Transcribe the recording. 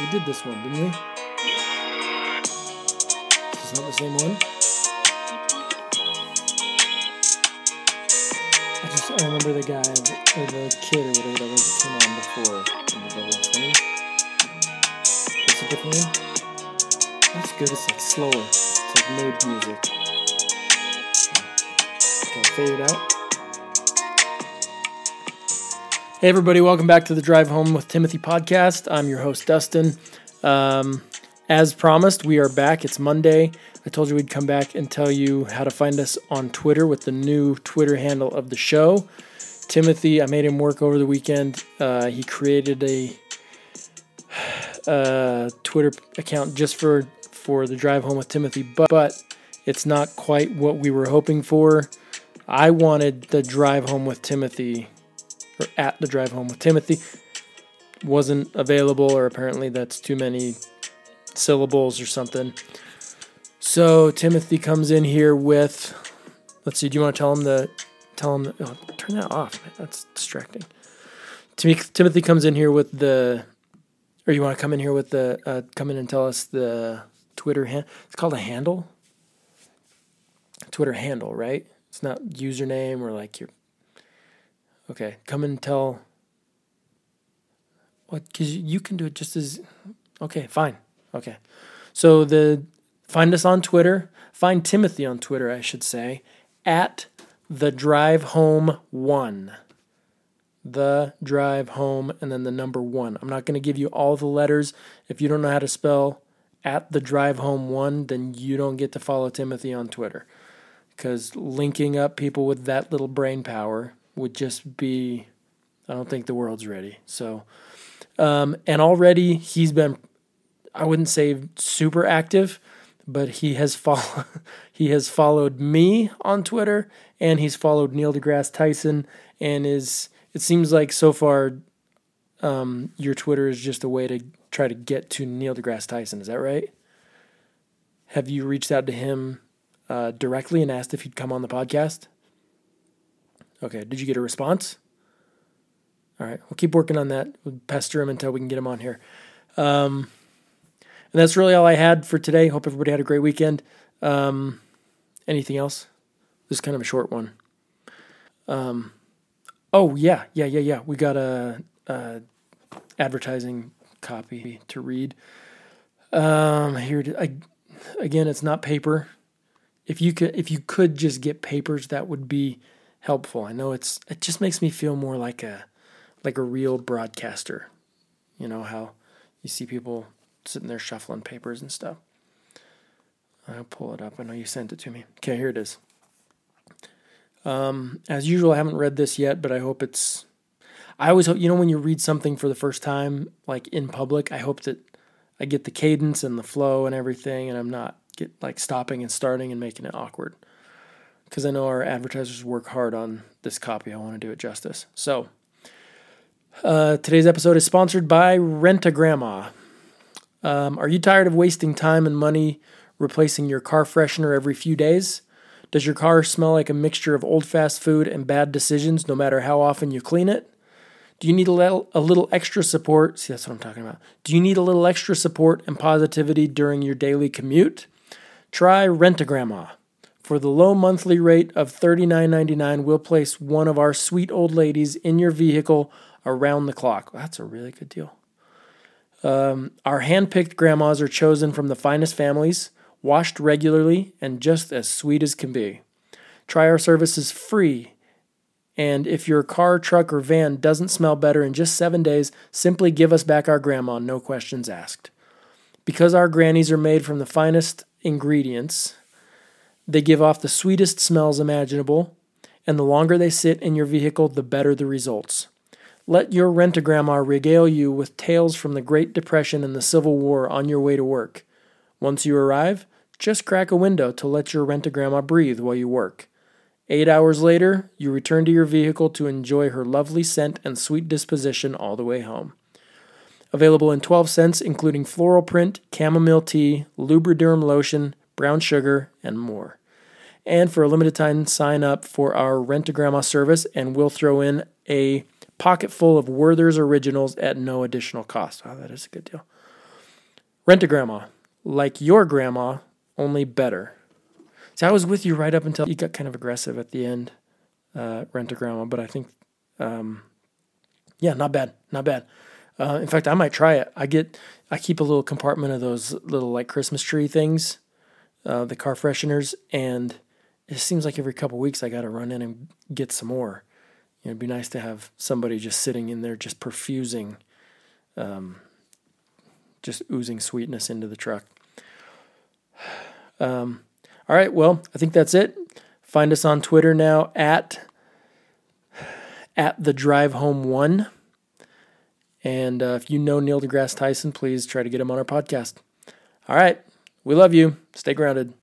we did this one, didn't we? Is not the same one. I just I remember the guy or the kid or whatever that was that came on before in the thing. It's a different one. That's good. It's like slower. It's like mood music. Okay, fade it out. Hey, everybody, welcome back to the Drive Home with Timothy podcast. I'm your host, Dustin. Um, as promised, we are back. It's Monday. I told you we'd come back and tell you how to find us on Twitter with the new Twitter handle of the show. Timothy, I made him work over the weekend. Uh, he created a uh, Twitter account just for for the Drive Home with Timothy, but, but it's not quite what we were hoping for. I wanted the Drive Home with Timothy or at the drive home with Timothy wasn't available, or apparently that's too many syllables or something. So Timothy comes in here with, let's see, do you want to tell him the, tell him, the, oh, turn that off, man, that's distracting. Timothy comes in here with the, or you want to come in here with the, uh, come in and tell us the Twitter hand. It's called a handle. Twitter handle, right? It's not username or like your Okay, come and tell. What? Because you can do it just as. Okay, fine. Okay, so the find us on Twitter. Find Timothy on Twitter, I should say, at the drive home one. The drive home and then the number one. I'm not going to give you all the letters. If you don't know how to spell at the drive home one, then you don't get to follow Timothy on Twitter. Because linking up people with that little brain power would just be, I don't think the world's ready. So, um, and already he's been, I wouldn't say super active, but he has followed, he has followed me on Twitter and he's followed Neil deGrasse Tyson and is, it seems like so far, um, your Twitter is just a way to try to get to Neil deGrasse Tyson. Is that right? Have you reached out to him uh, directly and asked if he'd come on the podcast? Okay. Did you get a response? All right. We'll keep working on that. We'll pester him until we can get him on here. Um, and that's really all I had for today. Hope everybody had a great weekend. Um, anything else? This is kind of a short one. Um, oh yeah, yeah, yeah, yeah. We got a, a advertising copy to read. Um, here, I, again, it's not paper. If you could, if you could just get papers, that would be helpful. I know it's it just makes me feel more like a like a real broadcaster. You know how you see people sitting there shuffling papers and stuff. I'll pull it up. I know you sent it to me. Okay, here it is. Um, as usual, I haven't read this yet, but I hope it's. I always hope you know when you read something for the first time, like in public. I hope that I get the cadence and the flow and everything, and I'm not get like stopping and starting and making it awkward because I know our advertisers work hard on this copy. I want to do it justice. So, uh, today's episode is sponsored by Rent-A-Grandma. Um, are you tired of wasting time and money replacing your car freshener every few days? Does your car smell like a mixture of old fast food and bad decisions no matter how often you clean it? Do you need a little, a little extra support? See, that's what I'm talking about. Do you need a little extra support and positivity during your daily commute? Try Rent-A-Grandma. For the low monthly rate of $39.99, we'll place one of our sweet old ladies in your vehicle around the clock. That's a really good deal. Um, our hand-picked grandmas are chosen from the finest families, washed regularly, and just as sweet as can be. Try our services free. And if your car, truck, or van doesn't smell better in just seven days, simply give us back our grandma, no questions asked. Because our grannies are made from the finest ingredients, they give off the sweetest smells imaginable, and the longer they sit in your vehicle, the better the results. Let your rent a grandma regale you with tales from the Great Depression and the Civil War on your way to work. Once you arrive, just crack a window to let your rent a grandma breathe while you work. Eight hours later, you return to your vehicle to enjoy her lovely scent and sweet disposition all the way home. Available in 12 scents, including floral print, chamomile tea, lubriderm lotion, brown sugar, and more. And for a limited time, sign up for our Rent a Grandma service, and we'll throw in a pocket full of Werther's originals at no additional cost. Wow, that is a good deal. Rent a grandma, like your grandma, only better. See, I was with you right up until you got kind of aggressive at the end. Uh, rent a grandma, but I think, um, yeah, not bad, not bad. Uh, in fact, I might try it. I get, I keep a little compartment of those little like Christmas tree things, uh, the car fresheners, and it seems like every couple weeks I got to run in and get some more. You know, it'd be nice to have somebody just sitting in there, just perfusing, um, just oozing sweetness into the truck. Um, all right, well, I think that's it. Find us on Twitter now at at the drive home one. And uh, if you know Neil deGrasse Tyson, please try to get him on our podcast. All right, we love you. Stay grounded.